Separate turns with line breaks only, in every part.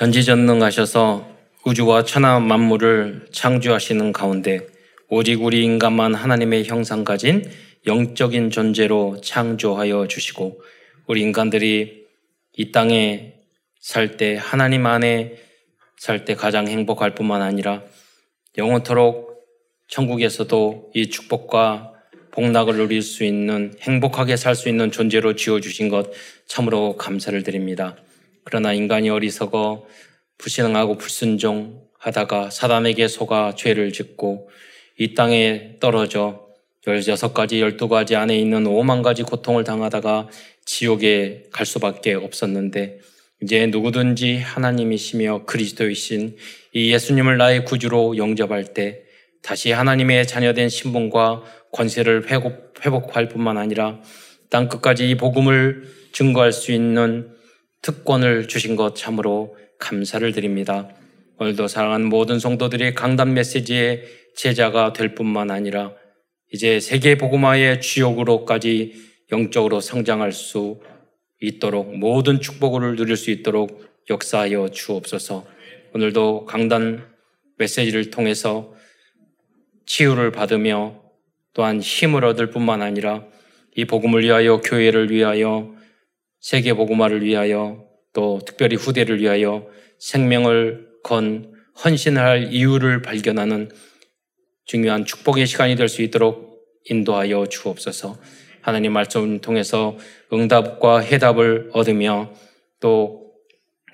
전지전능하셔서 우주와 천하 만물을 창조하시는 가운데 오직 우리 인간만 하나님의 형상 가진 영적인 존재로 창조하여 주시고 우리 인간들이 이 땅에 살 때 하나님 안에 살 때 가장 행복할 뿐만 아니라 영원토록 천국에서도 이 축복과 복락을 누릴 수 있는 행복하게 살 수 있는 존재로 지어 주신 것 참으로 감사를 드립니다. 그러나 인간이 어리석어 불신앙하고 불순종하다가 사단에게 속아 죄를 짓고 이 땅에 떨어져 16가지, 12가지 안에 있는 5만 가지 고통을 당하다가 지옥에 갈 수밖에 없었는데 이제 누구든지 하나님이시며 그리스도이신 이 예수님을 나의 구주로 영접할 때 다시 하나님의 자녀된 신분과 권세를 회복, 회복할 뿐만 아니라 땅 끝까지 이 복음을 증거할 수 있는 특권을 주신 것 참으로 감사를 드립니다. 오늘도 사랑하는 모든 성도들이 강단 메시지의 제자가 될 뿐만 아니라 이제 세계 복음화의 주역으로까지 영적으로 성장할 수 있도록 모든 축복을 누릴 수 있도록 역사하여 주옵소서. 오늘도 강단 메시지를 통해서 치유를 받으며 또한 힘을 얻을 뿐만 아니라 이 복음을 위하여 교회를 위하여 세계 복음화를 위하여 또 특별히 후대를 위하여 생명을 건 헌신할 이유를 발견하는 중요한 축복의 시간이 될 수 있도록 인도하여 주옵소서. 하나님 말씀을 통해서 응답과 해답을 얻으며 또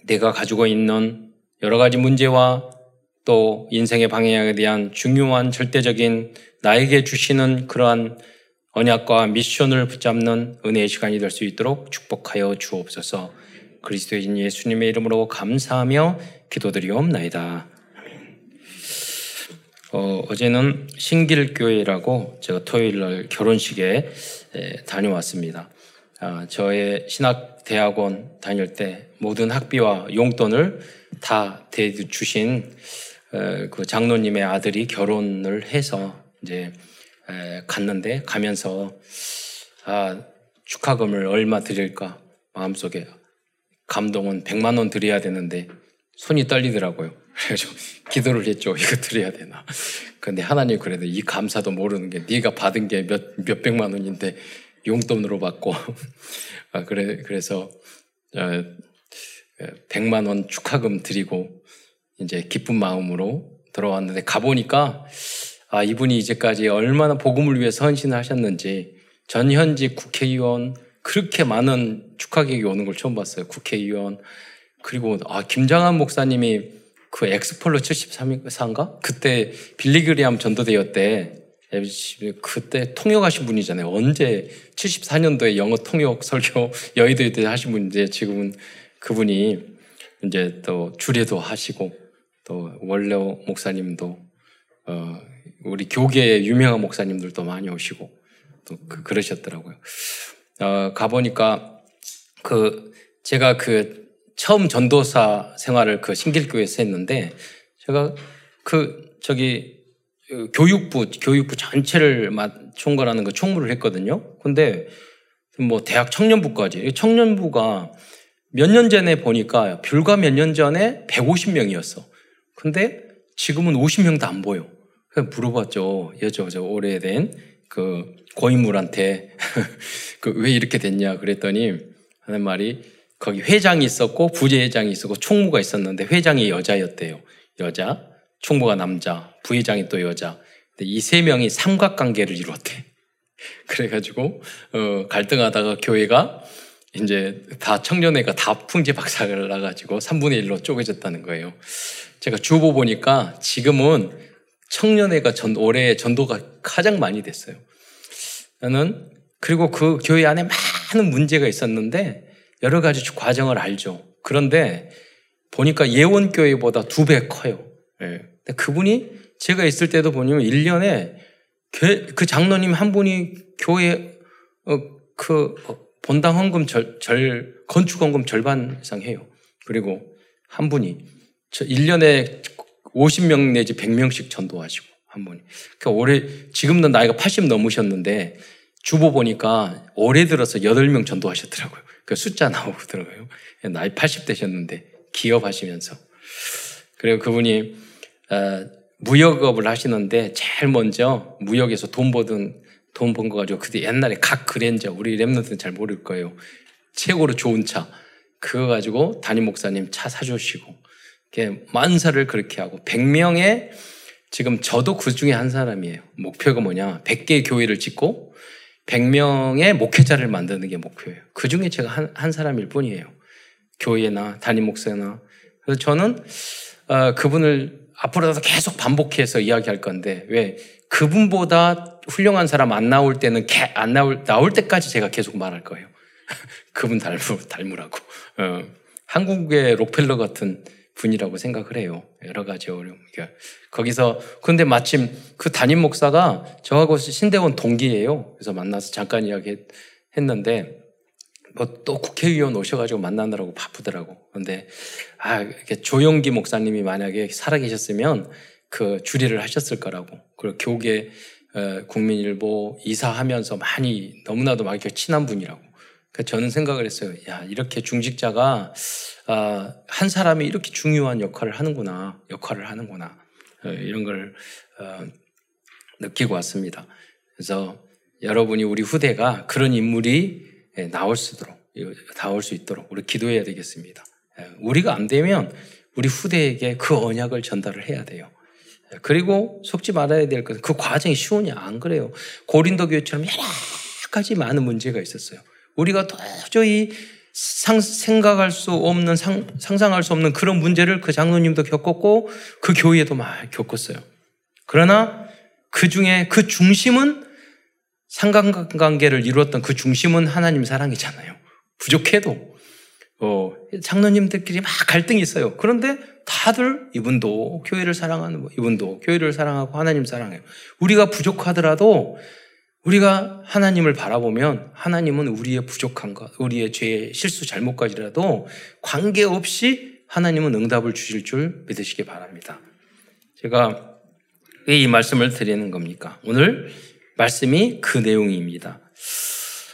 내가 가지고 있는 여러 가지 문제와 또 인생의 방향에 대한 중요한 절대적인 나에게 주시는 그러한 언약과 미션을 붙잡는 은혜의 시간이 될 수 있도록 축복하여 주옵소서. 그리스도인 예수님의 이름으로 감사하며 기도드리옵나이다. 어, 어제는 신길교회라고 제가 토요일 날 결혼식에 에, 다녀왔습니다. 아, 저의 신학대학원 다닐 때 모든 학비와 용돈을 다 대주신 에, 그 장로님의 아들이 결혼을 해서 이제 에, 갔는데 가면서 아, 축하금을 얼마 드릴까 마음속에 감동은 100만 원 드려야 되는데 손이 떨리더라고요. 그래서 기도를 했죠. 이거 드려야 되나. 근데 하나님 그래도 이 감사도 모르는 게 네가 받은 게 몇, 몇 백만 원인데 용돈으로 받고. 아, 그래, 그래서, 어, 100만 원 축하금 드리고 이제 기쁜 마음으로 들어왔는데 가보니까 아, 이분이 이제까지 얼마나 복음을 위해 선신을 하셨는지 전현직 국회의원 그렇게 많은 축하객이 오는 걸 처음 봤어요. 국회의원. 그리고 아, 김장한 목사님이 그 엑스폴로 73인가? 그때 빌리그리암 전도대였대. 그때 통역하신 분이잖아요. 언제 74년도에 영어 통역 설교 여의도에 대 하신 분인데 지금은 그분이 이제 또 주례도 하시고 또 원로 목사님도 어 우리 교계의 유명한 목사님들도 많이 오시고 또 그, 그러셨더라고요. 어 가보니까 그 제가 그 처음 전도사 생활을 그 신길교회에서 했는데 제가 그 저기 교육부 교육부 전체를 총괄하는 그 총무를 했거든요. 근데 뭐 대학 청년부까지 청년부가 몇 년 전에 보니까 불과 몇 년 전에 150명이었어. 근데 지금은 50명도 안 보여. 물어봤죠. 여저 저 오래된 그 고인물한테 그 왜 이렇게 됐냐 그랬더니 하는 말이 거기 회장이 있었고 부회장이 있었고 총무가 있었는데 회장이 여자였대요. 여자, 총무가 남자, 부회장이 또 여자. 이세 명이 삼각관계를 이루었대. 그래가지고 어, 갈등하다가 교회가 이제 다 청년회가 다 풍지 박살을 나가지고 3분의 1로 쪼개졌다는 거예요. 제가 주보 보니까 지금은 청년회가 전, 올해 전도가 가장 많이 됐어요. 나는 그리고 그 교회 안에 많은 문제가 있었는데 여러 가지 과정을 알죠. 그런데 보니까 예원교회보다 두 배 커요. 예. 그분이 제가 있을 때도 보면 1년에 그 장로님 한 분이 교회 어, 그 본당 헌금 절, 절 건축 헌금 절반 이상 해요. 그리고 한 분이 저 1년에 50명 내지 100명씩 전도하시고 한 분이. 그러니까 올해 지금도 나이가 80 넘으셨는데 주보 보니까 올해 들어서 8명 전도하셨더라고요. 그 숫자 나오더라고요. 나이 80 되셨는데 기업하시면서. 그리고 그분이 어, 무역업을 하시는데 제일 먼저 무역에서 돈 버든 돈 번 거 가지고 그때 옛날에 각 그랜저 우리 랩런트는 잘 모를 거예요. 최고로 좋은 차 그거 가지고 담임 목사님 차 사주시고 만사를 그렇게 하고 100명의 지금 저도 그 중에 한 사람이에요. 목표가 뭐냐? 100개의 교회를 짓고 100명의 목회자를 만드는 게 목표예요. 그 중에 제가 한, 한 사람일 뿐이에요. 교회나 담임 목사나. 그래서 저는 어, 그분을 앞으로도 계속 반복해서 이야기할 건데 왜 그분보다 훌륭한 사람 안 나올 때는 개, 안 나올 나올 때까지 제가 계속 말할 거예요. 그분 닮으 닮으라고. 어, 한국의 록펠러 같은 분이라고 생각을 해요. 여러 가지 어려움. 거기서 근데 마침 그 담임 목사가 저하고 신대원 동기예요. 그래서 만나서 잠깐 이야기했는데 뭐 또 국회의원 오셔가지고 만나느라고 바쁘더라고. 근데 아 이렇게 조영기 목사님이 만약에 살아계셨으면 그 주리를 하셨을 거라고. 그리고 교계 어, 국민일보 이사하면서 많이 너무나도 막 이렇게 친한 분이라고. 그 저는 생각을 했어요. 야 이렇게 중직자가 아, 한 사람이 이렇게 중요한 역할을 하는구나, 역할을 하는구나 어, 이런 걸 어, 느끼고 왔습니다. 그래서 여러분이 우리 후대가 그런 인물이 예, 나올 수 있도록 나올 수 있도록 우리 기도해야 되겠습니다. 예, 우리가 안 되면 우리 후대에게 그 언약을 전달을 해야 돼요. 예, 그리고 속지 말아야 될 것은 그 과정이 쉬우냐 안 그래요. 고린도 교회처럼 여러 가지 많은 문제가 있었어요. 우리가 도저히 상, 생각할 수 없는 상, 상상할 수 없는 그런 문제를 그 장로님도 겪었고 그 교회도 많이 겪었어요. 그러나 그 중에 그 중심은 상관관계를 이루었던 그 중심은 하나님 사랑이잖아요. 부족해도 어, 장로님들끼리 막 갈등이 있어요. 그런데 다들 이분도 교회를 사랑하는 이분도 교회를 사랑하고 하나님 사랑해요. 우리가 부족하더라도 우리가 하나님을 바라보면 하나님은 우리의 부족한 것, 우리의 죄, 실수, 잘못까지라도 관계없이 하나님은 응답을 주실 줄 믿으시기 바랍니다. 제가 왜 이 말씀을 드리는 겁니까? 오늘 말씀이 그 내용입니다.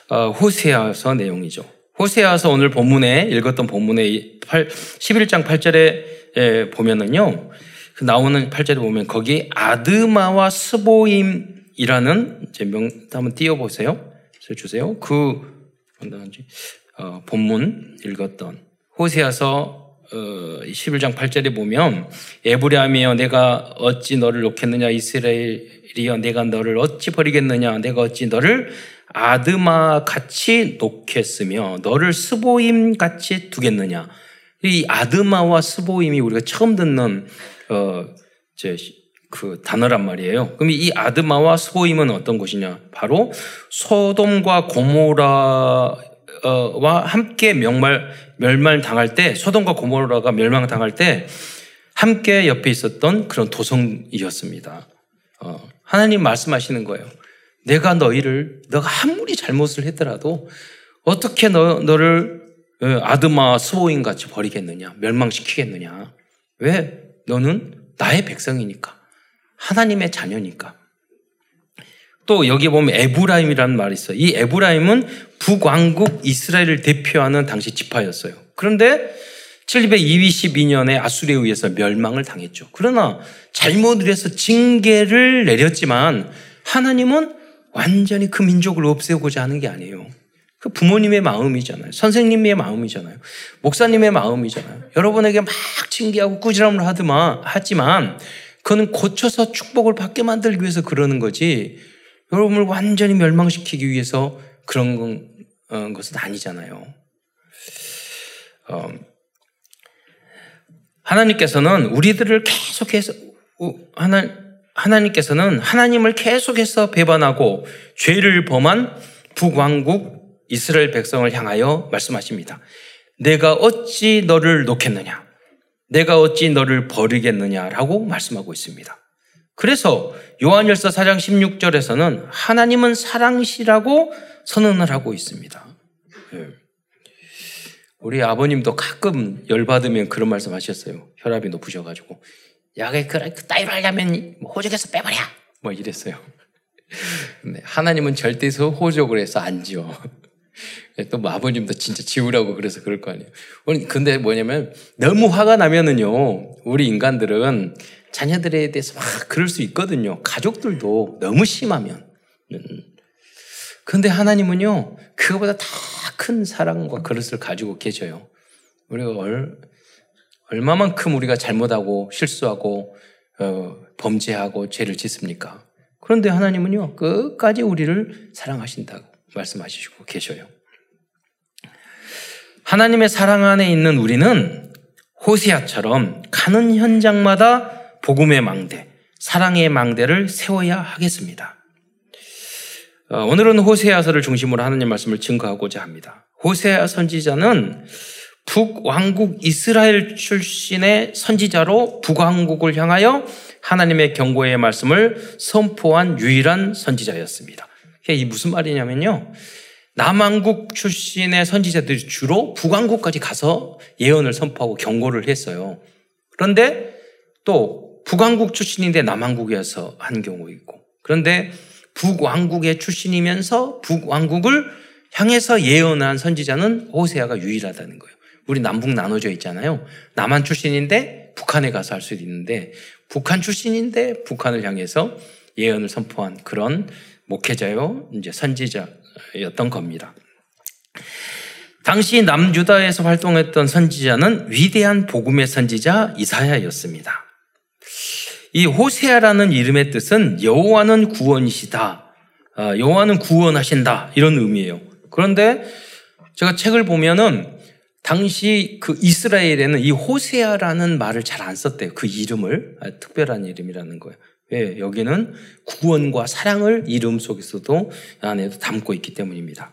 어, 호세아서 내용이죠. 호세아서 오늘 본문에 읽었던 본문에 8, 11장 8절에 보면은요. 그 나오는 8절에 보면 거기 아드마와 스보임 이라는 제 명, 한번 띄워보세요. 써주세요. 그, 어, 본문 읽었던 호세아서 어, 11장 8절에 보면 에브라임이여 내가 어찌 너를 놓겠느냐 이스라엘이여 내가 너를 어찌 버리겠느냐 내가 어찌 너를 아드마 같이 놓겠으며 너를 스보임 같이 두겠느냐 이 아드마와 스보임이 우리가 처음 듣는 어, 이제 그 단어란 말이에요. 그럼 이 아드마와 소임은 어떤 곳이냐? 바로 소돔과 고모라와 함께 멸말 멸망 당할 때 소돔과 고모라가 멸망 당할 때 함께 옆에 있었던 그런 도성이었습니다. 어, 하나님 말씀하시는 거예요. 내가 너희를 너가 아무리 잘못을 했더라도 어떻게 너, 너를 어, 아드마 스보임 같이 버리겠느냐? 멸망시키겠느냐? 왜? 너는 나의 백성이니까. 하나님의 자녀니까. 또 여기 보면 에브라임이라는 말이 있어요. 이 에브라임은 북왕국 이스라엘을 대표하는 당시 지파였어요. 그런데 722년에 아수리에 의해서 멸망을 당했죠. 그러나 잘못을 해서 징계를 내렸지만 하나님은 완전히 그 민족을 없애고자 하는 게 아니에요. 그 부모님의 마음이잖아요. 선생님의 마음이잖아요. 목사님의 마음이잖아요. 여러분에게 막 징계하고 꾸지람을 하지만 그는 고쳐서 축복을 받게 만들기 위해서 그러는 거지 여러분을 완전히 멸망시키기 위해서 그런 어, 것은 아니잖아요. 어, 하나님께서는 우리들을 계속해서 하나, 하나님께서는 하나님을 계속해서 배반하고 죄를 범한 북왕국 이스라엘 백성을 향하여 말씀하십니다. 내가 어찌 너를 놓겠느냐? 내가 어찌 너를 버리겠느냐라고 말씀하고 있습니다. 그래서 요한일서 4장 16절에서는 하나님은 사랑시라고 선언을 하고 있습니다. 예. 우리 아버님도 가끔 열받으면 그런 말씀 하셨어요. 혈압이 높으셔가지고. 야, 그, 따위로 하려면 호적에서 빼버려! 뭐 이랬어요. 하나님은 절대서 호적을 해서 안 지어. 또 아버님도 진짜 지우라고 그래서 그럴 거 아니에요. 근데 뭐냐면 너무 화가 나면은요, 우리 인간들은 자녀들에 대해서 막 그럴 수 있거든요. 가족들도 너무 심하면. 근데 하나님은요, 그거보다 더큰 사랑과 그릇을 가지고 계셔요. 우리가 얼, 얼마만큼 우리가 잘못하고 실수하고 어, 범죄하고 죄를 짓습니까? 그런데 하나님은요, 끝까지 우리를 사랑하신다고 말씀하시고 계셔요. 하나님의 사랑 안에 있는 우리는 호세아처럼 가는 현장마다 복음의 망대, 사랑의 망대를 세워야 하겠습니다. 어, 오늘은 호세아서를 중심으로 하나님 말씀을 증거하고자 합니다. 호세아 선지자는 북왕국 이스라엘 출신의 선지자로 북왕국을 향하여 하나님의 경고의 말씀을 선포한 유일한 선지자였습니다. 이게 무슨 말이냐면요. 남왕국 출신의 선지자들이 주로 북왕국까지 가서 예언을 선포하고 경고를 했어요. 그런데 또 북왕국 출신인데 남왕국에서 한 경우 있고 그런데 북왕국의 출신이면서 북왕국을 향해서 예언한 선지자는 호세아가 유일하다는 거예요. 우리 남북 나눠져 있잖아요. 남한 출신인데 북한에 가서 할 수도 있는데 북한 출신인데 북한을 향해서 예언을 선포한 그런 목회자요, 이제 선지자였던 겁니다. 당시 남유다에서 활동했던 선지자는 위대한 복음의 선지자 이사야였습니다. 이 호세아라는 이름의 뜻은 여호와는 구원이시다. 아, 여호와는 구원하신다. 이런 의미예요. 그런데 제가 책을 보면은 당시 그 이스라엘에는 이 호세아라는 말을 잘 안 썼대요. 그 이름을. 아, 특별한 이름이라는 거예요. 왜? 여기는 구원과 사랑을 이름 속에서도 안에도 담고 있기 때문입니다.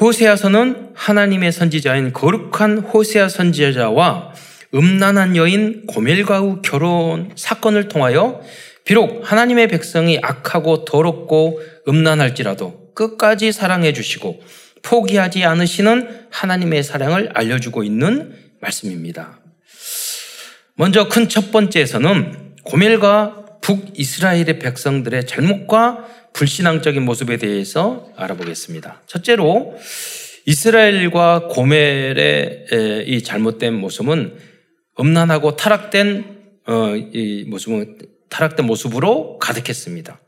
호세아서는 하나님의 선지자인 거룩한 호세아 선지자와 음란한 여인 고멜과의 결혼 사건을 통하여 비록 하나님의 백성이 악하고 더럽고 음란할지라도 끝까지 사랑해 주시고 포기하지 않으시는 하나님의 사랑을 알려주고 있는 말씀입니다. 먼저 큰 첫 번째에서는 고멜과 북이스라엘의 백성들의 잘못과 불신앙적인 모습에 대해서 알아보겠습니다. 첫째로 이스라엘과 고멜의 이 잘못된 모습은 음란하고 타락된 어, 이 모습은 타락된 모습으로 가득했습니다.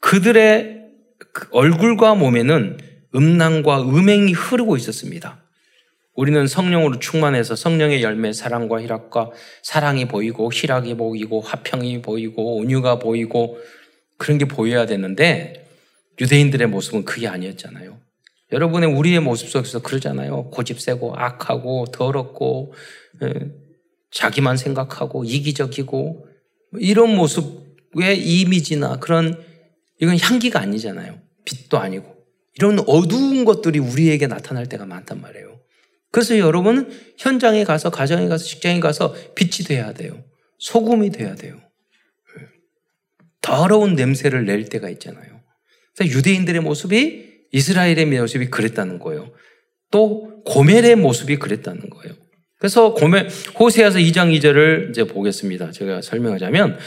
그들의 그 얼굴과 몸에는 음란과 음행이 흐르고 있었습니다. 우리는 성령으로 충만해서 성령의 열매, 사랑과 희락과 사랑이 보이고 희락이 보이고 화평이 보이고 온유가 보이고 그런 게 보여야 되는데 유대인들의 모습은 그게 아니었잖아요. 여러분의 우리의 모습 속에서 그러잖아요. 고집 세고 악하고 더럽고 예, 자기만 생각하고 이기적이고 이런 모습의 이미지나 그런 이건 향기가 아니잖아요. 빛도 아니고 이런 어두운 것들이 우리에게 나타날 때가 많단 말이에요. 그래서 여러분은 현장에 가서 가정에 가서 직장에 가서 빛이 돼야 돼요. 소금이 돼야 돼요. 더러운 냄새를 낼 때가 있잖아요. 그래서 유대인들의 모습이 이스라엘의 모습이 그랬다는 거예요. 또 고멜의 모습이 그랬다는 거예요. 그래서 고멜 호세아서 2장 2절을 이제 보겠습니다. 제가 설명하자면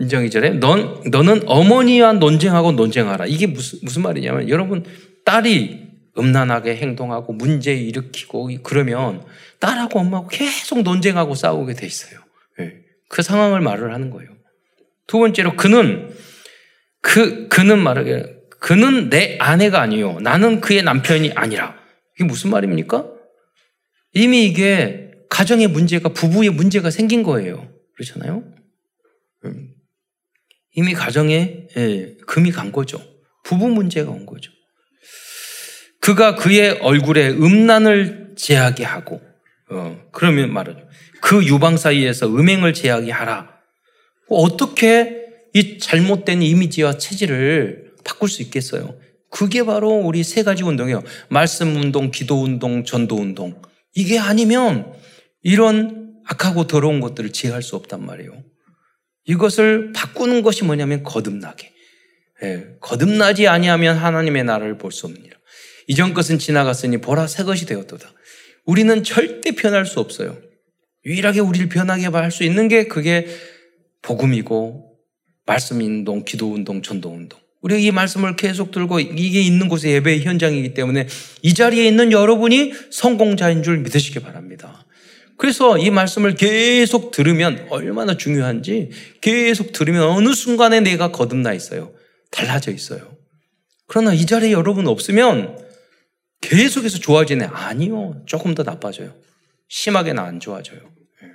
2장 2절에 넌 너는 어머니와 논쟁하고 논쟁하라. 이게 무슨 무슨 말이냐면 여러분 딸이 음란하게 행동하고 문제 일으키고 그러면 딸하고 엄마하고 계속 논쟁하고 싸우게 돼 있어요. 네. 그 상황을 말을 하는 거예요. 두 번째로 그는 그 그는 말하게 그는 내 아내가 아니요 나는 그의 남편이 아니라 이게 무슨 말입니까? 이미 이게 가정의 문제가 부부의 문제가 생긴 거예요. 그렇잖아요. 음. 이미 가정에 예, 금이 간 거죠. 부부 문제가 온 거죠. 그가 그의 얼굴에 음란을 제하게 하고 어, 그러면 말하죠. 그 유방 사이에서 음행을 제하게 하라. 어떻게 이 잘못된 이미지와 체질을 바꿀 수 있겠어요? 그게 바로 우리 세 가지 운동이에요. 말씀 운동, 기도 운동, 전도 운동. 이게 아니면 이런 악하고 더러운 것들을 제할 수 없단 말이에요. 이것을 바꾸는 것이 뭐냐면 거듭나게. 예, 거듭나지 아니하면 하나님의 나라를 볼 수 없느니라. 이전 것은 지나갔으니 보라 새 것이 되었도다. 우리는 절대 변할 수 없어요. 유일하게 우리를 변하게 할 수 있는 게 그게 복음이고 말씀 운동, 기도 운동, 전도 운동. 우리가 이 말씀을 계속 들고 이게 있는 곳에 예배의 현장이기 때문에 이 자리에 있는 여러분이 성공자인 줄 믿으시기 바랍니다. 그래서 이 말씀을 계속 들으면 얼마나 중요한지 계속 들으면 어느 순간에 내가 거듭나 있어요. 달라져 있어요. 그러나 이 자리에 여러분 없으면 계속해서 좋아지네. 아니요. 조금 더 나빠져요. 심하게는 안 좋아져요. 예.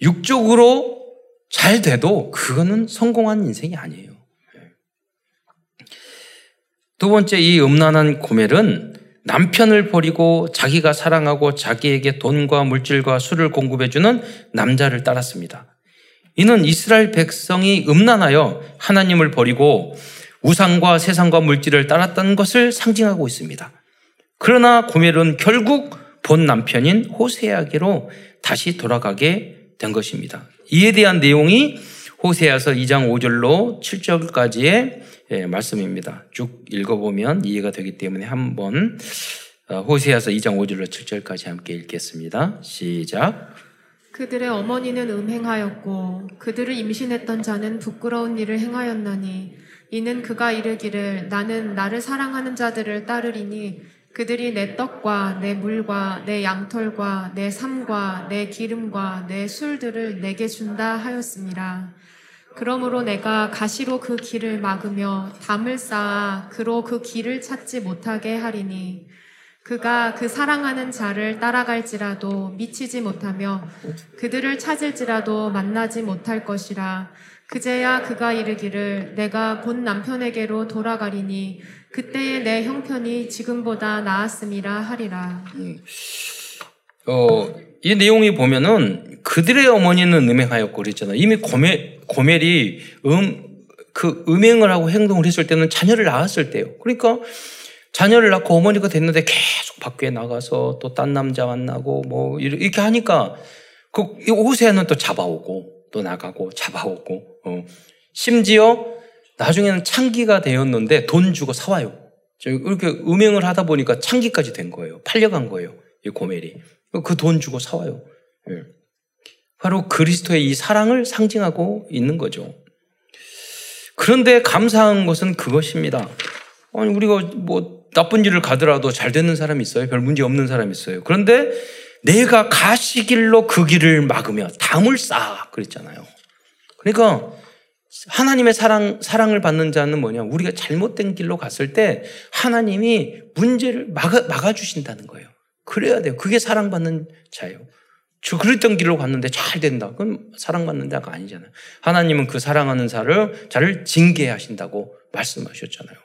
육적으로 잘 돼도 그거는 성공한 인생이 아니에요. 예. 두 번째 이 음란한 고멜은 남편을 버리고 자기가 사랑하고 자기에게 돈과 물질과 술을 공급해주는 남자를 따랐습니다. 이는 이스라엘 백성이 음란하여 하나님을 버리고 우상과 세상과 물질을 따랐다는 것을 상징하고 있습니다. 그러나 고멜은 결국 본 남편인 호세아게로 다시 돌아가게 된 것입니다. 이에 대한 내용이 호세아서 2장 5절로 7절까지의 예, 말씀입니다. 쭉 읽어보면 이해가 되기 때문에 한번 어, 호세아서 2장 5절로 7절까지 함께 읽겠습니다. 시작.
그들의 어머니는 음행하였고 그들을 임신했던 자는 부끄러운 일을 행하였나니 이는 그가 이르기를 나는 나를 사랑하는 자들을 따르리니 그들이 내 떡과 내 물과 내 양털과 내 삶과 내 기름과 내 술들을 내게 준다 하였습니다. 그러므로 내가 가시로 그 길을 막으며 담을 쌓아 그로 그 길을 찾지 못하게 하리니 그가 그 사랑하는 자를 따라갈지라도 미치지 못하며 그들을 찾을지라도 만나지 못할 것이라 그제야 그가 이르기를 내가 본 남편에게로 돌아가리니 그때의 내 형편이 지금보다 나았음이라 하리라.
음. 어, 이 내용이 보면은 그들의 어머니는 음행하였고 그랬잖아. 이미 고멜, 고멜이 음, 그 음행을 하고 행동을 했을 때는 자녀를 낳았을 때요. 그러니까 자녀를 낳고 어머니가 됐는데 계속 밖에 나가서 또 딴 남자 만나고 뭐 이렇게 하니까 그 호세아는 또 잡아오고 또 나가고 잡아오고 어. 심지어 나중에는 창기가 되었는데 돈 주고 사와요. 이렇게 음행을 하다 보니까 창기까지 된 거예요. 팔려간 거예요. 이 고멜이. 그 돈 주고 사와요. 예. 바로 그리스도의 이 사랑을 상징하고 있는 거죠. 그런데 감사한 것은 그것입니다. 아니, 우리가 뭐 나쁜 일을 가더라도 잘 되는 사람이 있어요. 별 문제 없는 사람이 있어요. 그런데 내가 가시길로 그 길을 막으며 담을 쌓아. 그랬잖아요. 그러니까 하나님의 사랑, 사랑을 받는 자는 뭐냐? 우리가 잘못된 길로 갔을 때 하나님이 문제를 막아, 막아 주신다는 거예요. 그래야 돼요. 그게 사랑받는 자예요. 저 그랬던 길로 갔는데 잘 된다. 그럼 사랑받는 자가 아니잖아요. 하나님은 그 사랑하는 자를, 자를 징계하신다고 말씀하셨잖아요.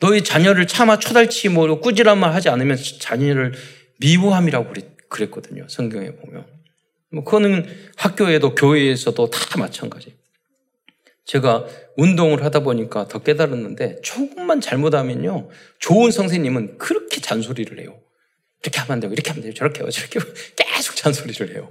너희 자녀를 차마 초달치 모르고 꾸지람 말 하지 않으면 자녀를 미워함이라고 그랬 거든요. 성경에 보면. 뭐, 그거는 학교에도 교회에서도 다 마찬가지. 제가 운동을 하다 보니까 더 깨달았는데 조금만 잘못하면요. 좋은 선생님은 그렇게 잔소리를 해요. 이렇게 하면 안 되고, 이렇게 하면 돼요. 저렇게 해요. 저렇게 해요. 계속 잔소리를 해요.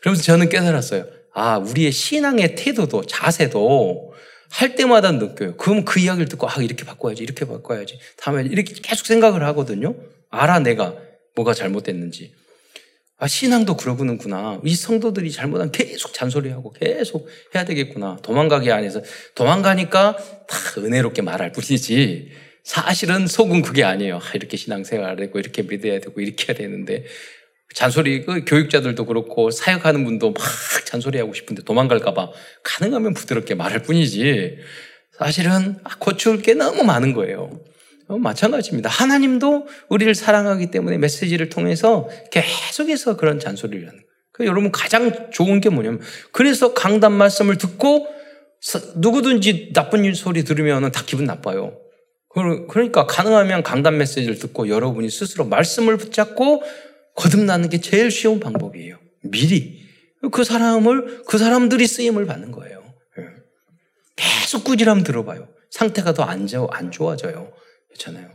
그러면서 저는 깨달았어요. 아, 우리의 신앙의 태도도, 자세도 할 때마다 느껴요. 그럼 그 이야기를 듣고, 아, 이렇게 바꿔야지, 이렇게 바꿔야지. 다음에 이렇게 계속 생각을 하거든요. 알아, 내가 뭐가 잘못됐는지. 아, 신앙도 그러구나. 이 성도들이 잘못하면 계속 잔소리하고 계속 해야 되겠구나. 도망가기 안에서. 도망가니까 다 은혜롭게 말할 뿐이지. 사실은 속은 그게 아니에요. 아, 이렇게 신앙생활을 했고, 이렇게 믿어야 되고, 이렇게 해야 되는데. 잔소리, 그 교육자들도 그렇고, 사역하는 분도 막 잔소리하고 싶은데 도망갈까봐 가능하면 부드럽게 말할 뿐이지. 사실은 고쳐올 게 너무 많은 거예요. 어, 마찬가지입니다. 하나님도 우리를 사랑하기 때문에 메시지를 통해서 계속해서 그런 잔소리를 하는 거예요. 그 여러분 가장 좋은 게 뭐냐면 그래서 강단 말씀을 듣고 누구든지 나쁜 소리 들으면 다 기분 나빠요. 그러니까 가능하면 강단 메시지를 듣고 여러분이 스스로 말씀을 붙잡고 거듭나는 게 제일 쉬운 방법이에요. 미리 그 사람을 그 사람들이 쓰임을 받는 거예요. 예. 계속 꾸지람 들어봐요. 상태가 더 안 좋아져요. 그렇잖아요.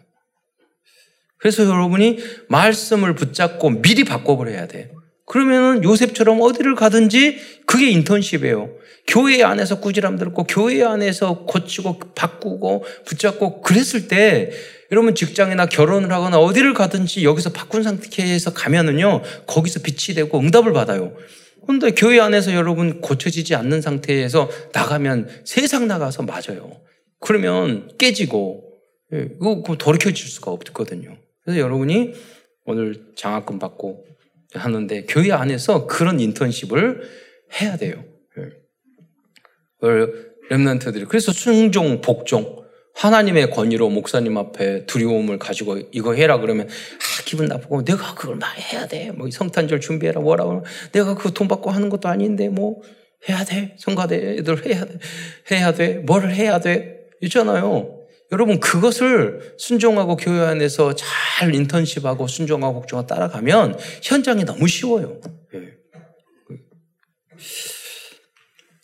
그래서 여러분이 말씀을 붙잡고 미리 바꿔버려야 돼. 그러면은 요셉처럼 어디를 가든지 그게 인턴십이에요. 교회 안에서 꾸지람 들었고 교회 안에서 고치고 바꾸고 붙잡고 그랬을 때 여러분 직장이나 결혼을 하거나 어디를 가든지 여기서 바꾼 상태에서 가면은요 거기서 빛이 되고 응답을 받아요. 근데 교회 안에서 여러분 고쳐지지 않는 상태에서 나가면 세상 나가서 맞아요. 그러면 깨지고 예, 이거 돌이켜질 수가 없거든요. 그래서 여러분이 오늘 장학금 받고 하는데 교회 안에서 그런 인턴십을 해야 돼요. 렘런트들이 그래서 순종, 복종 하나님의 권위로 목사님 앞에 두려움을 가지고 이거 해라 그러면 아, 기분 나쁘고 내가 그걸 막 해야 돼. 뭐 성탄절 준비해라 뭐라 고 내가 그 돈 받고 하는 것도 아닌데 뭐 해야 돼. 성가대 애들 해야 돼. 해야 돼. 뭘 해야 돼. 있잖아요. 여러분 그것을 순종하고 교회 안에서 잘 인턴십하고 순종하고 복종하고 따라가면 현장이 너무 쉬워요. 예.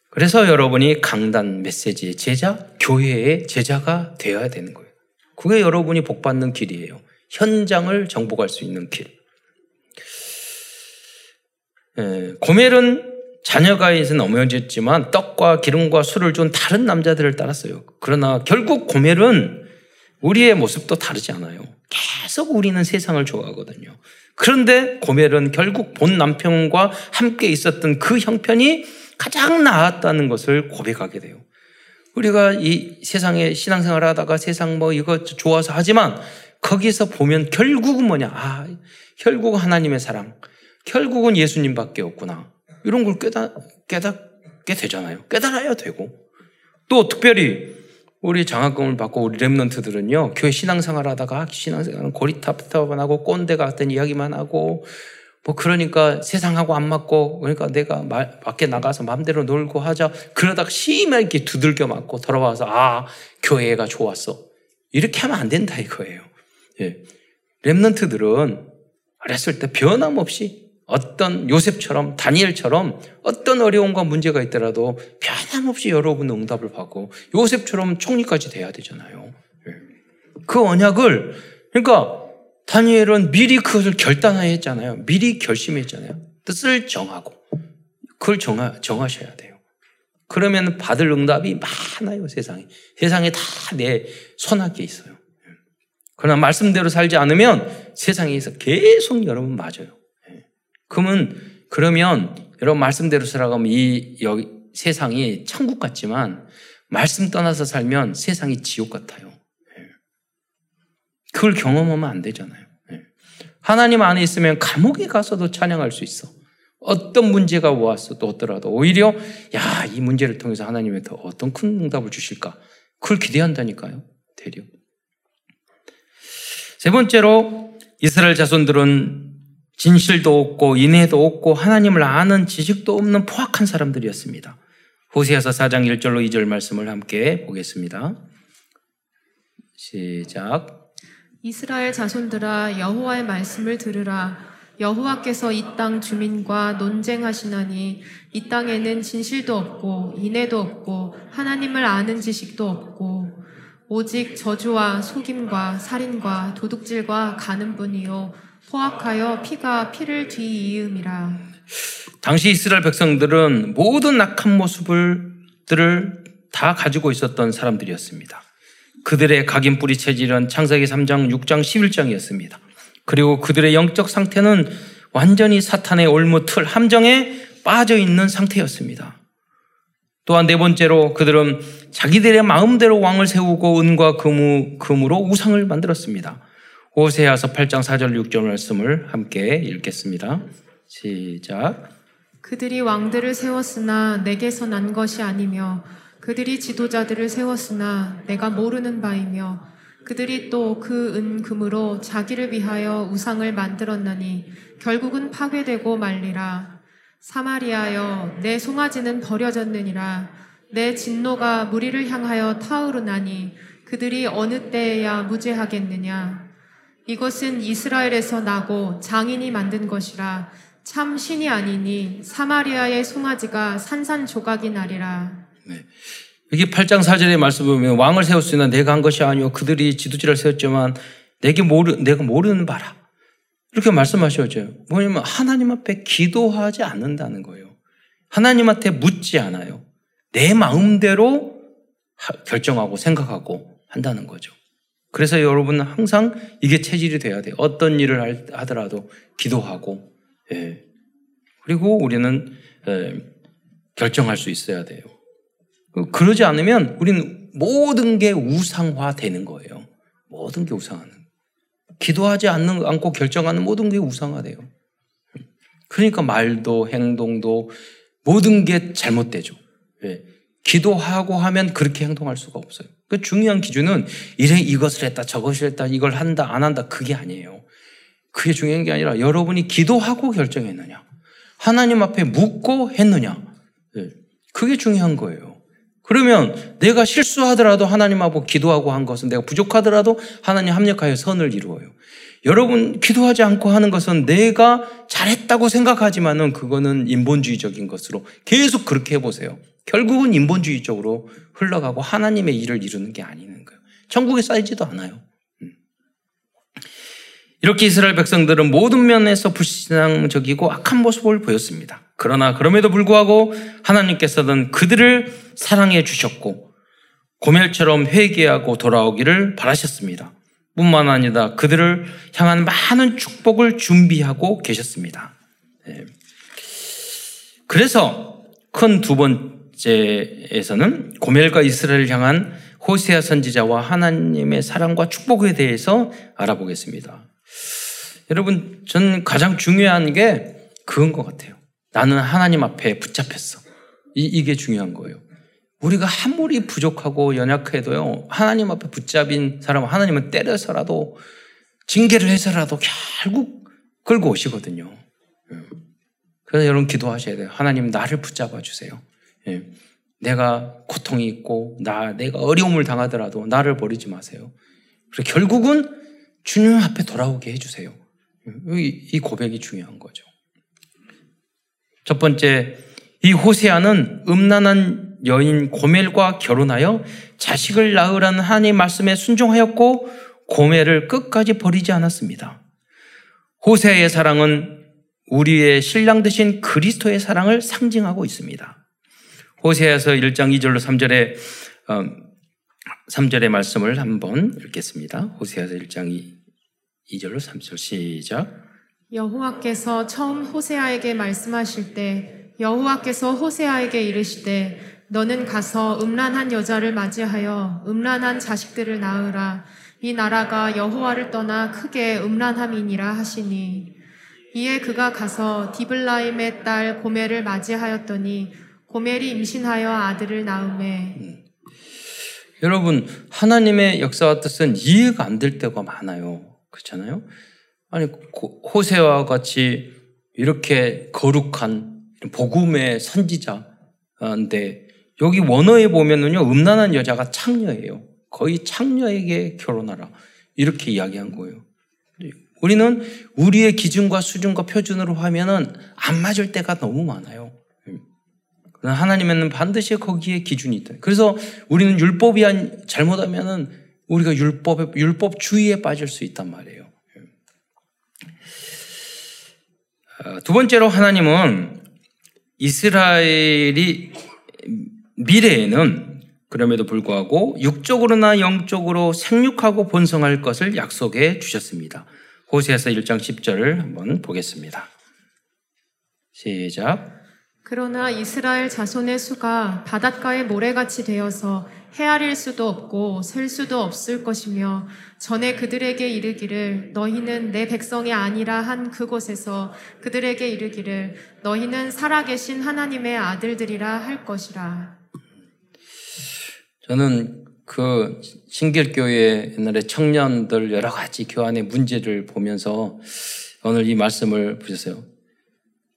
그래서 여러분이 강단 메시지의 제자, 교회의 제자가 되어야 되는 거예요. 그게 여러분이 복 받는 길이에요. 현장을 정복할 수 있는 길. 예, 고멜은 자녀가 있은 어머니였지만 떡과 기름과 술을 준 다른 남자들을 따랐어요. 그러나 결국 고멜은 우리의 모습도 다르지 않아요. 계속 우리는 세상을 좋아하거든요. 그런데 고멜은 결국 본 남편과 함께 있었던 그 형편이 가장 나았다는 것을 고백하게 돼요. 우리가 이 세상에 신앙생활 하다가 세상 뭐 이거 좋아서 하지만 거기서 보면 결국은 뭐냐. 아, 결국 하나님의 사랑. 결국은 예수님밖에 없구나. 이런 걸 깨닫, 깨닫게 되잖아요. 깨달아야 되고. 또 특별히 우리 장학금을 받고 우리 랩런트들은요, 교회 신앙생활 하다가 신앙생활은 고리타프타만 하고 꼰대 같은 이야기만 하고, 뭐 그러니까 세상하고 안 맞고, 그러니까 내가 말, 밖에 나가서 마음대로 놀고 하자. 그러다가 심하게 두들겨 맞고 돌아와서, 아, 교회가 좋았어. 이렇게 하면 안 된다 이거예요. 예. 랩런트들은 어렸을 때 변함없이 어떤 요셉처럼 다니엘처럼 어떤 어려움과 문제가 있더라도 변함없이 여러분 응답을 받고 요셉처럼 총리까지 돼야 되잖아요. 예. 그 언약을 그러니까 다니엘은 미리 그것을 결단했잖아요. 미리 결심했잖아요. 뜻을 정하고 그걸 정하, 정하셔야 돼요. 그러면 받을 응답이 많아요, 세상에. 세상에 다 내 손아귀에 있어요. 예. 그러나 말씀대로 살지 않으면 세상에서 계속 여러분 맞아요. 그러면, 그러면 여러분 말씀대로 살아가면 이 여기 세상이 천국 같지만 말씀 떠나서 살면 세상이 지옥 같아요. 예. 그걸 경험하면 안 되잖아요. 예. 하나님 안에 있으면 감옥에 가서도 찬양할 수 있어. 어떤 문제가 왔어도 어더라도 오히려 야, 이 문제를 통해서 하나님이 더 어떤 큰 응답을 주실까? 그걸 기대한다니까요. 대려. 세 번째로 이스라엘 자손들은 진실도 없고 인애도 없고 하나님을 아는 지식도 없는 포악한 사람들이었습니다. 호세아서 4장 1절로 2절 말씀을 함께 보겠습니다. 시작.
이스라엘 자손들아 여호와의 말씀을 들으라 여호와께서 이 땅 주민과 논쟁하시나니 이 땅에는 진실도 없고 인애도 없고 하나님을 아는 지식도 없고 오직 저주와 속임과 살인과 도둑질과 가는 분이요 포악하여 피가 피를 뒤이음이라.
당시 이스라엘 백성들은 모든 악한 모습들을 다 가지고 있었던 사람들이었습니다. 그들의 각인 뿌리 체질은 창세기 3장, 6장, 11장이었습니다. 그리고 그들의 영적 상태는 완전히 사탄의 올무틀 함정에 빠져 있는 상태였습니다. 또한 네 번째로 그들은 자기들의 마음대로 왕을 세우고 은과 금으로 우상을 만들었습니다. 호세아서 8장 4절 6절 말씀을 함께 읽겠습니다. 시작.
그들이 왕들을 세웠으나 내게서 난 것이 아니며 그들이 지도자들을 세웠으나 내가 모르는 바이며 그들이 또 그 은 금으로 자기를 위하여 우상을 만들었나니 결국은 파괴되고 말리라. 사마리아여 내 송아지는 버려졌느니라. 내 진노가 무리를 향하여 타오르나니 그들이 어느 때에야 무죄하겠느냐. 이것은 이스라엘에서 나고 장인이 만든 것이라 참 신이 아니니 사마리아의 송아지가 산산조각이 나리라.
네. 여기 8장 4절의 말씀 보면 왕을 세웠으나 내가 한 것이 아니요 그들이 지도자를 세웠지만 내게 모르 내가 모르는 바라. 이렇게 말씀하셔죠. 뭐냐면 하나님 앞에 기도하지 않는다는 거예요. 하나님한테 묻지 않아요. 내 마음대로 결정하고 생각하고 한다는 거죠. 그래서 여러분은 항상 이게 체질이 돼야 돼요. 어떤 일을 하더라도 기도하고, 예. 그리고 우리는 결정할 수 있어야 돼요. 그러지 않으면 우리는 모든 게 우상화 되는 거예요. 모든 게 우상하는. 기도하지 않는, 않고 결정하는 모든 게 우상화돼요. 그러니까 말도 행동도 모든 게 잘못되죠. 예. 기도하고 하면 그렇게 행동할 수가 없어요. 그 중요한 기준은 이래 이것을 했다 저것을 했다 이걸 한다 안 한다 그게 아니에요. 그게 중요한 게 아니라 여러분이 기도하고 결정했느냐 하나님 앞에 묻고 했느냐 예. 그게 중요한 거예요. 그러면 내가 실수하더라도 하나님 앞에 기도하고 한 것은 내가 부족하더라도 하나님 합력하여 선을 이루어요. 여러분 기도하지 않고 하는 것은 내가 잘했다고 생각하지만은 그거는 인본주의적인 것으로 계속 그렇게 해보세요. 결국은 인본주의적으로 흘러가고 하나님의 일을 이루는 게 아니는 거예요. 천국에 쌓이지도 않아요. 음. 이렇게 이스라엘 백성들은 모든 면에서 불신앙적이고 악한 모습을 보였습니다. 그러나 그럼에도 불구하고 하나님께서는 그들을 사랑해 주셨고 고멜처럼 회개하고 돌아오기를 바라셨습니다. 뿐만 아니라 그들을 향한 많은 축복을 준비하고 계셨습니다. 네. 그래서 큰 두 번 째에서는 고멜과 이스라엘을 향한 호세아 선지자와 하나님의 사랑과 축복에 대해서 알아보겠습니다. 여러분, 전 가장 중요한 게 그건 것 같아요. 나는 하나님 앞에 붙잡혔어. 이, 이게 중요한 거예요. 우리가 아무리 부족하고 연약해도요, 하나님 앞에 붙잡인 사람은 하나님은 때려서라도, 징계를 해서라도 결국 끌고 오시거든요. 예. 그래서 여러분 기도하셔야 돼요. 하나님 나를 붙잡아 주세요. 예. 내가 고통이 있고, 나, 내가 어려움을 당하더라도 나를 버리지 마세요. 그래서 결국은 주님 앞에 돌아오게 해주세요. 예. 이 고백이 중요한 거죠. 첫 번째, 이 호세아는 음란한 여인 고멜과 결혼하여 자식을 낳으라는 하나님의 말씀에 순종하였고 고멜을 끝까지 버리지 않았습니다. 호세의 사랑은 우리의 신랑 되신 그리스도의 사랑을 상징하고 있습니다. 호세에서 1장 2절로 3절에 3절의 말씀을 한번 읽겠습니다. 호세에서 1장 2, 2절로 3절 시작.
여호와께서 처음 호세아에게 말씀하실 때 여호와께서 호세아에게 이르시되 너는 가서 음란한 여자를 맞이하여 음란한 자식들을 낳으라. 이 나라가 여호와를 떠나 크게 음란함이니라 하시니 이에 그가 가서 디블라임의 딸 고멜을 맞이하였더니 고멜이 임신하여 아들을 낳음에 음.
여러분 하나님의 역사와 뜻은 이해가 안 될 때가 많아요. 그렇잖아요. 아니 호세와 같이 이렇게 거룩한 복음의 선지자인데 여기 원어에 보면은요, 음란한 여자가 창녀예요. 거의 창녀에게 결혼하라. 이렇게 이야기한 거예요. 우리는 우리의 기준과 수준과 표준으로 하면은 안 맞을 때가 너무 많아요. 하나님은 반드시 거기에 기준이 있다. 그래서 우리는 율법이 잘못하면은 우리가 율법, 율법 주의에 빠질 수 있단 말이에요. 어, 두 번째로 하나님은 이스라엘이 미래에는 그럼에도 불구하고 육적으로나 영적으로 생육하고 번성할 것을 약속해 주셨습니다. 호세아서 1장 10절을 한번 보겠습니다. 시작.
그러나 이스라엘 자손의 수가 바닷가의 모래같이 되어서 헤아릴 수도 없고 셀 수도 없을 것이며 전에 그들에게 이르기를 너희는 내 백성이 아니라 한 그곳에서 그들에게 이르기를 너희는 살아계신 하나님의 아들들이라 할 것이라.
저는 그 신길교회 옛날에 청년들 여러 가지 교환의 문제를 보면서 오늘 이 말씀을 보셨어요.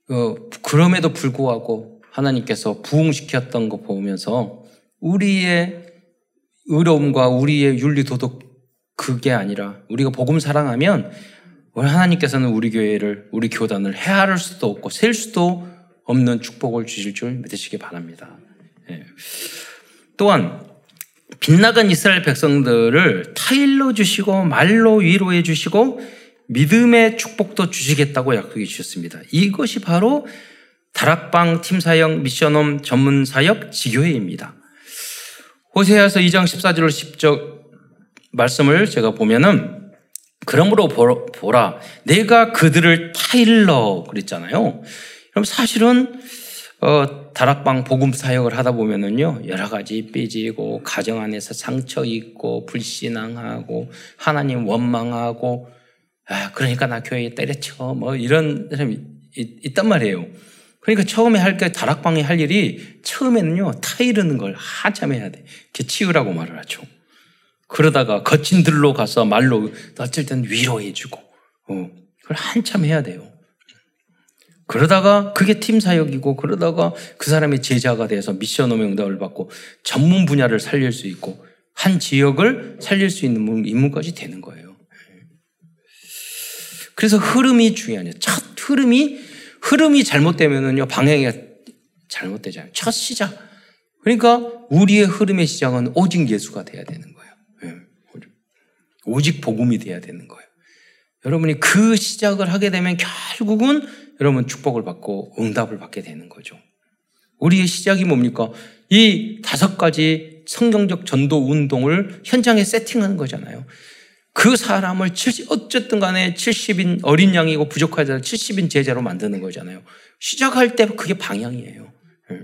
그, 그럼에도 불구하고 하나님께서 부흥시켰던 거 보면서 우리의 의로움과 우리의 윤리 도덕 그게 아니라 우리가 복음 사랑하면 하나님께서는 우리 교회를 우리 교단을 헤아릴 수도 없고 셀 수도 없는 축복을 주실 줄 믿으시기 바랍니다. 예. 또한 빗나간 이스라엘 백성들을 타일로 주시고 말로 위로해 주시고 믿음의 축복도 주시겠다고 약속해 주셨습니다. 이것이 바로 다락방 팀사역 미션홈 전문 사역 지교회입니다. 호세아서 2장 14절 10절 말씀을 제가 보면은 그러므로 보라, 내가 그들을 타일러 그랬잖아요. 그럼 사실은 어, 다락방 복음 사역을 하다 보면은요 여러 가지 삐지고 가정 안에서 상처 있고 불신앙하고 하나님 원망하고 아 그러니까 나 교회에 때려쳐 뭐 이런 사람이 있, 있단 말이에요. 그러니까 처음에 할게 다락방에 할 일이 처음에는요 타이르는 걸 한참 해야 돼. 이렇게 치우라고 말을 하죠. 그러다가 거친 들로 가서 말로 어쩔 땐 위로해주고 어, 그걸 한참 해야 돼요. 그러다가 그게 팀 사역이고 그러다가 그 사람의 제자가 돼서 미션 오명 응답을 받고 전문 분야를 살릴 수 있고 한 지역을 살릴 수 있는 인물까지 되는 거예요. 그래서 흐름이 중요해요. 첫 흐름이 흐름이 잘못되면은요 방향이 잘못되잖아요. 첫 시작. 그러니까 우리의 흐름의 시작은 오직 예수가 돼야 되는 거예요. 예. 오직 복음이 돼야 되는 거예요. 여러분이 그 시작을 하게 되면 결국은 여러분 축복을 받고 응답을 받게 되는 거죠. 우리의 시작이 뭡니까? 이 다섯 가지 성경적 전도 운동을 현장에 세팅하는 거잖아요. 그 사람을 70, 어쨌든 간에 70인 어린 양이고 부족하자 70인 제자로 만드는 거잖아요. 시작할 때 그게 방향이에요. 예.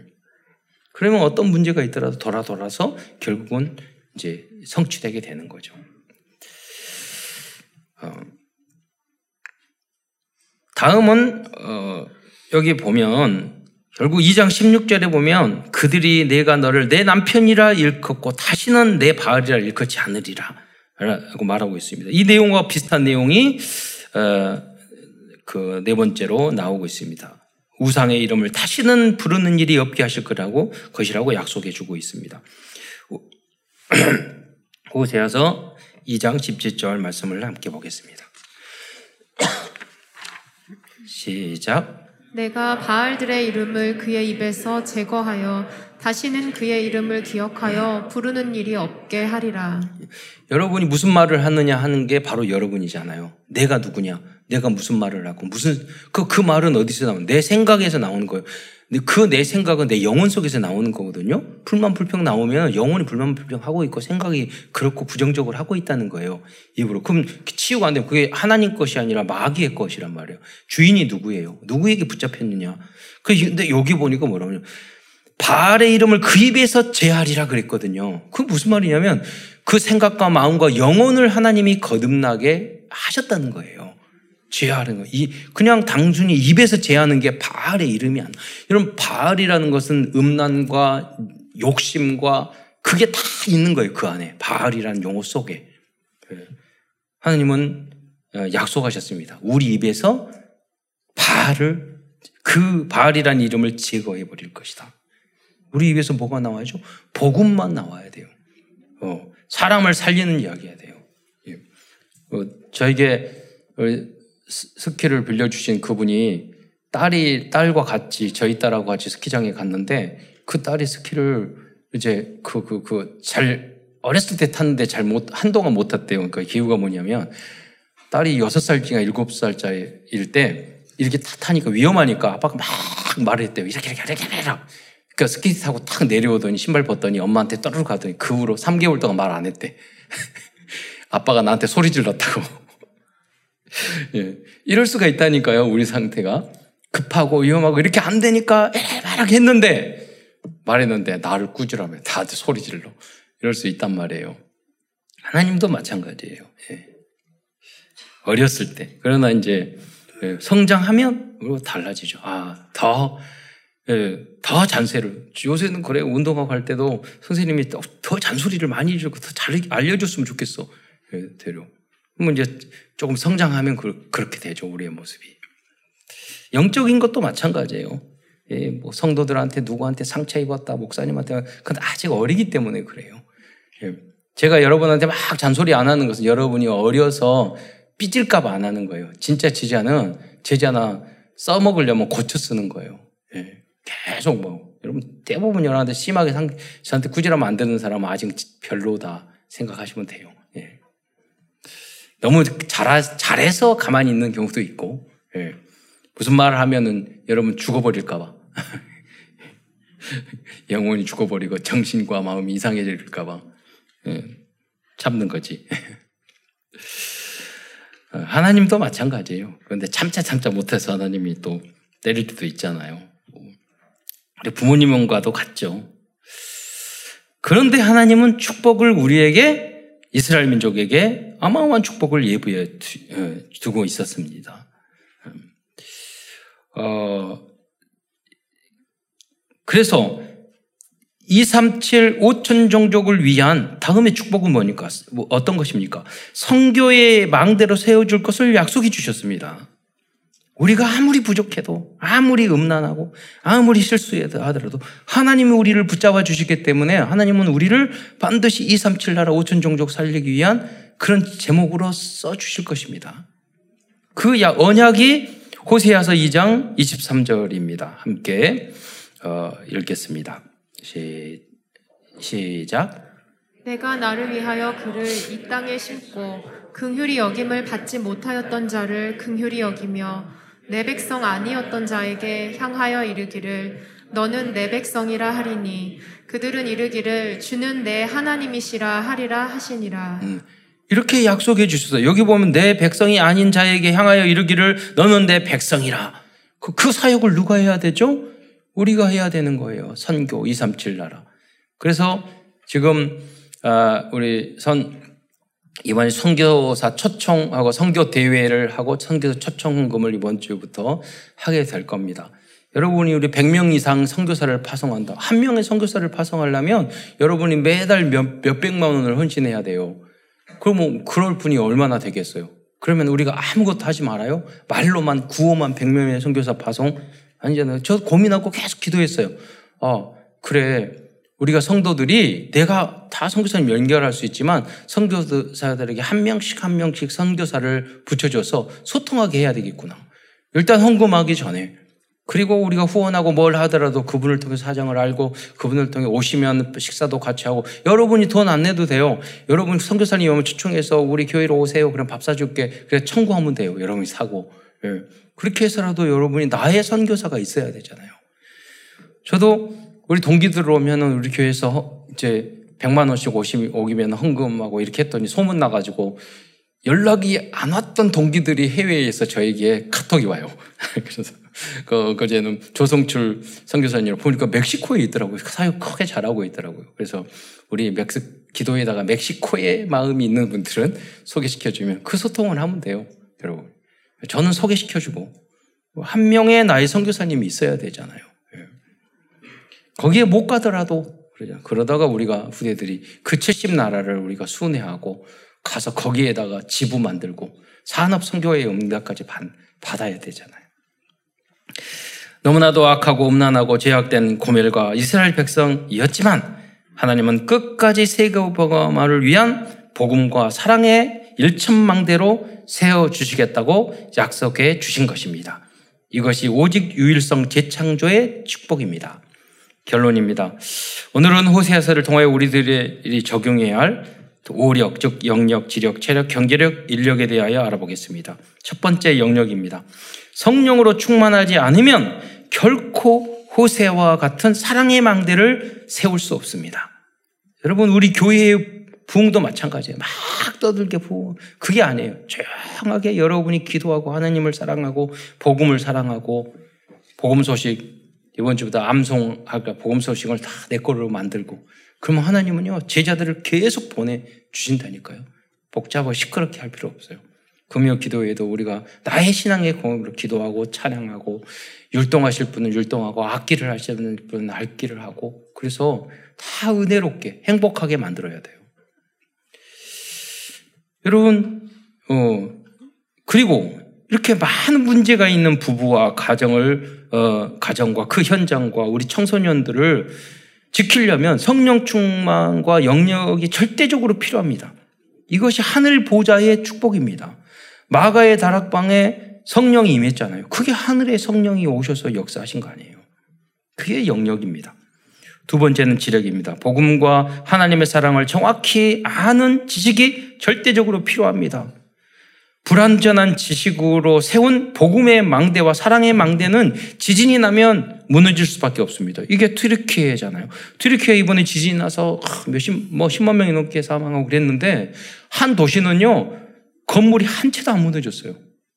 그러면 어떤 문제가 있더라도 돌아 돌아서 결국은 이제 성취되게 되는 거죠. 어. 다음은 어, 여기 보면 결국 2장 16절에 보면 그들이 내가 너를 내 남편이라 일컫고 다시는 내 바알이라 일컫지 않으리라 라고 말하고 있습니다. 이 내용과 비슷한 내용이 어, 그네 번째로 나오고 있습니다. 우상의 이름을 다시는 부르는 일이 없게 하실 거라고 것이라고 약속해 주고 있습니다. 호세아서 2장 17절 말씀을 함께 보겠습니다. 시작.
내가 바알들의 이름을 그의 입에서 제거하여 다시는 그의 이름을 기억하여 부르는 일이 없게 하리라.
여러분이 무슨 말을 하느냐 하는 게 바로 여러분이잖아요. 내가 누구냐? 내가 무슨 말을 하고 무슨 그, 그 말은 어디서 나오는? 내 생각에서 나오는 거예요. 그 내 생각은 내 영혼 속에서 나오는 거거든요. 불만 불평 나오면 영혼이 불만 불평 하고 있고 생각이 그렇고 부정적으로 하고 있다는 거예요. 입으로. 그럼 치우고 안 되면 그게 하나님 것이 아니라 마귀의 것이란 말이에요. 주인이 누구예요? 누구에게 붙잡혔느냐? 그 근데 여기 보니까 뭐라고요? 바알의 이름을 그 입에서 제하리라 그랬거든요. 그 무슨 말이냐면 그 생각과 마음과 영혼을 하나님이 거듭나게 하셨다는 거예요. 제하는 거. 이 그냥 단순히 입에서 제하는 게 바알의 이름이 아니야. 여러분 바알이라는 것은 음란과 욕심과 그게 다 있는 거예요. 그 안에 바알이라는 용어 속에 예. 하나님은 어, 약속하셨습니다. 우리 입에서 바알을 그 바알이라는 이름을 제거해 버릴 것이다. 우리 입에서 뭐가 나와야죠? 복음만 나와야 돼요. 어, 사람을 살리는 이야기해야 돼요. 예. 어, 저에게 어, 스키를 빌려주신 그분이 딸이 딸과 같이 저희 딸하고 같이 스키장에 갔는데 그 딸이 스키를 이제 그 그 그 잘 어렸을 때 탔는데 잘 못 한동안 못 탔대요. 그러니까 이유가 뭐냐면 딸이 여섯 살짜리 일곱 살짜리일 때 이렇게 타 타니까 위험하니까 아빠가 막 말했대요. 이렇게 이렇게 이렇게 이렇게. 그러니까 스키 타고 탁 내려오더니 신발 벗더니 엄마한테 떠르르 가더니 그 후로 3개월 동안 말 안 했대. 아빠가 나한테 소리 질렀다고. 예. 이럴 수가 있다니까요, 우리 상태가. 급하고 위험하고 이렇게 안 되니까 에바락 했는데, 말했는데 나를 꾸지라며 다들 소리 질러. 이럴 수 있단 말이에요. 하나님도 마찬가지예요. 예. 어렸을 때. 그러나 이제 예, 성장하면 달라지죠. 아, 더, 예, 더 잔세를. 요새는 그래, 운동하고 할 때도 선생님이 더, 더 잔소리를 많이 해주고 더 잘 알려줬으면 좋겠어. 예, 대로. 그러면 이제 조금 성장하면 그, 렇게 되죠, 우리의 모습이. 영적인 것도 마찬가지예요. 예, 뭐 성도들한테 누구한테 상처 입었다, 목사님한테, 그건 아직 어리기 때문에 그래요. 예, 제가 여러분한테 막 잔소리 안 하는 것은 여러분이 어려서 삐질까봐 안 하는 거예요. 진짜 제자는 제자나 써먹으려면 고쳐 쓰는 거예요. 예, 계속 뭐, 여러분 대부분 여러분한테 심하게 상, 저한테 꾸지라면 안 되는 사람은 아직 별로다 생각하시면 돼요. 예. 너무 잘, 잘해서 가만히 있는 경우도 있고, 예. 무슨 말을 하면은 여러분 죽어버릴까봐. 영혼이 죽어버리고 정신과 마음이 이상해질까봐. 예. 참는 거지. 어, 하나님도 마찬가지예요. 그런데 참자 참자 못해서 하나님이 또 때릴 때도 있잖아요. 부모님과도 같죠. 그런데 하나님은 축복을 우리에게 이스라엘 민족에게 어마어마한 축복을 예부해 어, 두고 있었습니다. 어, 그래서 237 5천 종족을 위한 다음의 축복은 뭐니까? 뭐 어떤 것입니까? 성교의 망대로 세워줄 것을 약속해 주셨습니다. 우리가 아무리 부족해도, 아무리 음란하고, 아무리 실수하더라도 하나님이 우리를 붙잡아 주시기 때문에 하나님은 우리를 반드시 237 나라 5천 종족 살리기 위한 그런 제목으로 써 주실 것입니다. 그 언약이 호세아서 2장 23절입니다. 함께 어, 읽겠습니다. 시, 시작.
내가 나를 위하여 그를 이 땅에 심고 긍휼히 여김을 받지 못하였던 자를 긍휼히 여기며 내 백성 아니었던 자에게 향하여 이르기를 너는 내 백성이라 하리니 그들은 이르기를 주는 내 하나님이시라 하리라 하시니라.
음, 이렇게 약속해 주셨어요. 여기 보면 내 백성이 아닌 자에게 향하여 이르기를 너는 내 백성이라. 그, 그 사역을 누가 해야 되죠? 우리가 해야 되는 거예요. 선교 237 나라. 그래서 지금 아, 우리 선 이번에 선교사 초청하고 선교 대회를 하고 선교사 초청금을 이번 주부터 하게 될 겁니다. 여러분이 우리 100명 이상 선교사를 파송한다. 한 명의 선교사를 파송하려면 여러분이 매달 몇, 몇백만 원을 헌신해야 돼요. 그럼 뭐 그럴 분이 얼마나 되겠어요? 그러면 우리가 아무것도 하지 말아요? 말로만 구호만 100명의 선교사 파송 아니잖아요. 저 고민하고 계속 기도했어요. 어, 그래. 우리가 성도들이 내가 다 선교사님 연결할 수 있지만 선교사들에게 한 명씩 한 명씩 선교사를 붙여줘서 소통하게 해야 되겠구나. 일단 헌금하기 전에 그리고 우리가 후원하고 뭘 하더라도 그분을 통해 사정을 알고 그분을 통해 오시면 식사도 같이 하고 여러분이 돈 안 내도 돼요. 여러분 선교사님 오면 초청해서 우리 교회로 오세요. 그럼 밥 사줄게. 그래 청구하면 돼요. 여러분이 사고. 예. 그렇게 해서라도 여러분이 나의 선교사가 있어야 되잖아요. 저도 우리 동기들 오면은 우리 교회에서 이제 100만 원씩 오기면 헌금하고 이렇게 했더니 소문 나가지고 연락이 안 왔던 동기들이 해외에서 저에게 카톡이 와요. 그래서 그, 그제는 조성출 선교사님 보니까 멕시코에 있더라고요. 사역 크게 잘하고 있더라고요. 그래서 우리 멕스, 기도에다가 멕시코에 마음이 있는 분들은 소개시켜 주면 그 소통을 하면 돼요. 여러분. 저는 소개시켜 주고 한 명의 나의 선교사님이 있어야 되잖아요. 예. 거기에 못 가더라도 그러죠. 그러다가 우리가 후대들이 그 70나라를 우리가 순회하고 가서 거기에다가 지부 만들고 산업 선교의 응답까지 받아야 되잖아요. 너무나도 악하고 음란하고 죄악된 고멜과 이스라엘 백성이었지만 하나님은 끝까지 세계복음화를 위한 복음과 사랑의 일천망대로 세워 주시겠다고 약속해 주신 것입니다. 이것이 오직 유일성 재창조의 축복입니다. 결론입니다. 오늘은 호세아서를 통하여 우리들이 적용해야 할 오력, 즉 영역, 지력, 체력, 경제력, 인력에 대하여 알아보겠습니다. 첫 번째 영역입니다. 성령으로 충만하지 않으면 결코 호세와 같은 사랑의 망대를 세울 수 없습니다. 여러분 우리 교회의 부흥도 마찬가지예요. 막 떠들게 부흥. 그게 아니에요. 조용하게 여러분이 기도하고 하나님을 사랑하고 복음을 사랑하고 복음 소식 이번 주부터 암송할까 복음 소식을 다 내 거로 만들고 그러면 하나님은요 제자들을 계속 보내 주신다니까요. 복잡하고 시끄럽게 할 필요 없어요. 금요 기도에도 우리가 나의 신앙의 공으로 기도하고 찬양하고 율동하실 분은 율동하고 악기를 하시는 분은 악기를 하고 그래서 다 은혜롭게 행복하게 만들어야 돼요. 여러분, 어, 그리고 이렇게 많은 문제가 있는 부부와 가정을, 어, 가정과 그 현장과 우리 청소년들을 지키려면 성령 충만과 영역이 절대적으로 필요합니다. 이것이 하늘 보좌의 축복입니다. 마가의 다락방에 성령이 임했잖아요. 그게 하늘의 성령이 오셔서 역사하신 거 아니에요. 그게 영역입니다. 두 번째는 지력입니다. 복음과 하나님의 사랑을 정확히 아는 지식이 절대적으로 필요합니다. 불완전한 지식으로 세운 복음의 망대와 사랑의 망대는 지진이 나면 무너질 수밖에 없습니다. 이게 트리키예잖아요. 트리키에 이번에 지진이 나서 몇십, 뭐 십만 명이 넘게 사망하고 그랬는데 한 도시는요, 건물이 한 채도 안 무너졌어요.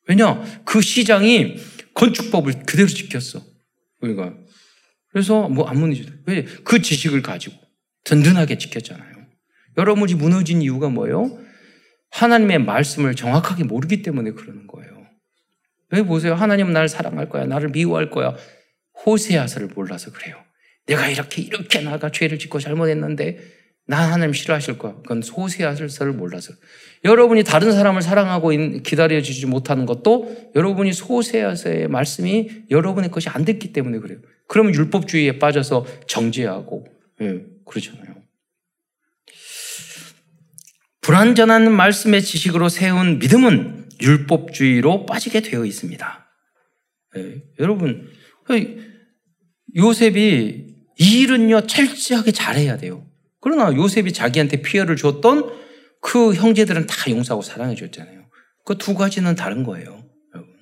왜냐? 그 시장이 건축법을 그대로 지켰어. 우리가. 그래서 뭐 안 무너졌어요. 왜? 그 지식을 가지고 든든하게 지켰잖아요. 여러분이 무너진 이유가 뭐예요? 하나님의 말씀을 정확하게 모르기 때문에 그러는 거예요. 왜 보세요? 하나님은 나를 사랑할 거야. 나를 미워할 거야. 호세아서를 몰라서 그래요. 내가 이렇게 이렇게 나가 죄를 짓고 잘못했는데 난 하나님 싫어하실 거야. 그건 호세아서를 몰라서. 여러분이 다른 사람을 사랑하고 기다려주지 못하는 것도 여러분이 호세아서의 말씀이 여러분의 것이 안 됐기 때문에 그래요. 그러면 율법주의에 빠져서 정죄하고 예, 그러잖아요. 불완전한 말씀의 지식으로 세운 믿음은 율법주의로 빠지게 되어 있습니다. 예, 여러분, 요셉이 이 일은요, 철저하게 잘해야 돼요. 그러나 요셉이 자기한테 피해를 줬던 그 형제들은 다 용서하고 사랑해 줬잖아요. 그 두 가지는 다른 거예요. 여러분.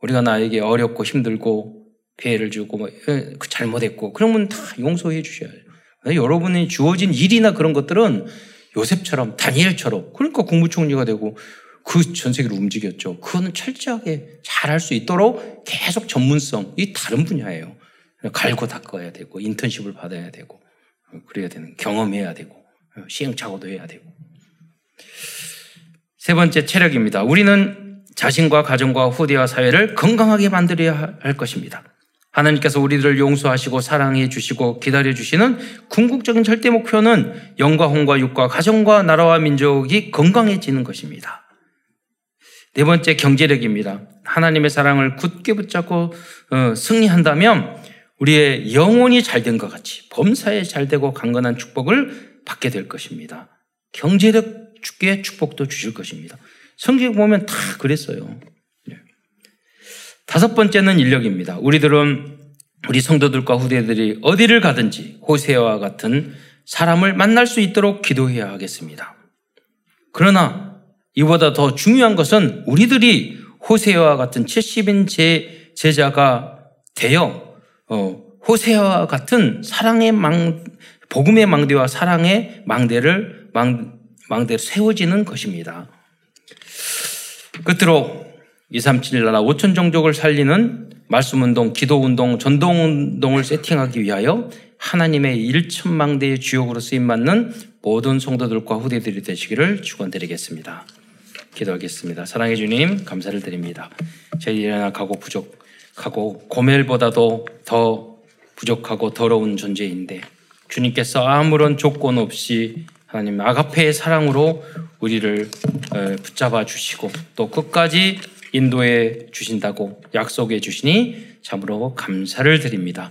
우리가 나에게 어렵고 힘들고 피해를 주고 뭐, 예, 그 잘못했고 그러면 다 용서해 주셔야 돼요. 여러분이 주어진 일이나 그런 것들은 요셉처럼 다니엘처럼 그러니까 국무총리가 되고 그 전 세계를 움직였죠. 그거는 철저하게 잘 할 수 있도록 계속 전문성 이 다른 분야예요. 갈고 닦아야 되고 인턴십을 받아야 되고 그래야 되는 경험해야 되고 시행착오도 해야 되고 세 번째 체력입니다. 우리는 자신과 가정과 후대와 사회를 건강하게 만들어야 할 것입니다. 하나님께서 우리들을 용서하시고 사랑해 주시고 기다려 주시는 궁극적인 절대 목표는 영과 홍과 육과 가정과 나라와 민족이 건강해지는 것입니다. 네 번째 경제력입니다. 하나님의 사랑을 굳게 붙잡고 어, 승리한다면 우리의 영혼이 잘 된 것 같이 범사에 잘 되고 강건한 축복을 받게 될 것입니다. 경제력 축의 축복도 주실 것입니다. 성경 보면 다 그랬어요. 다섯 번째는 인력입니다. 우리들은 우리 성도들과 후대들이 어디를 가든지 호세와 같은 사람을 만날 수 있도록 기도해야 하겠습니다. 그러나 이보다 더 중요한 것은 우리들이 호세와 같은 70인 제, 제자가 되어 어, 호세와 같은 사랑의 망, 복음의 망대와 사랑의 망대를 망, 망대로 세워지는 것입니다. 끝으로 237 나라 5천 종족을 살리는 말씀운동, 기도운동, 전동운동을 세팅하기 위하여 하나님의 1천망대의 주역으로 쓰임받는 모든 성도들과 후대들이 되시기를 축원드리겠습니다. 기도하겠습니다. 사랑해 주님 감사를 드립니다. 저희 연약하고 부족하고 고멜보다도 더 부족하고 더러운 존재인데 주님께서 아무런 조건 없이 하나님 아가페의 사랑으로 우리를 어, 붙잡아 주시고 또 끝까지 인도해 주신다고 약속해 주시니 참으로 감사를 드립니다.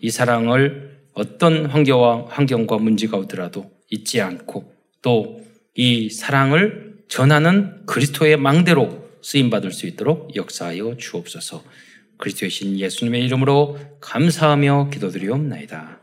이 사랑을 어떤 환경과, 환경과 문제가 오더라도 잊지 않고 또 이 사랑을 전하는 그리스도의 망대로 쓰임받을 수 있도록 역사하여 주옵소서 그리스도의 신 예수님의 이름으로 감사하며 기도드리옵나이다.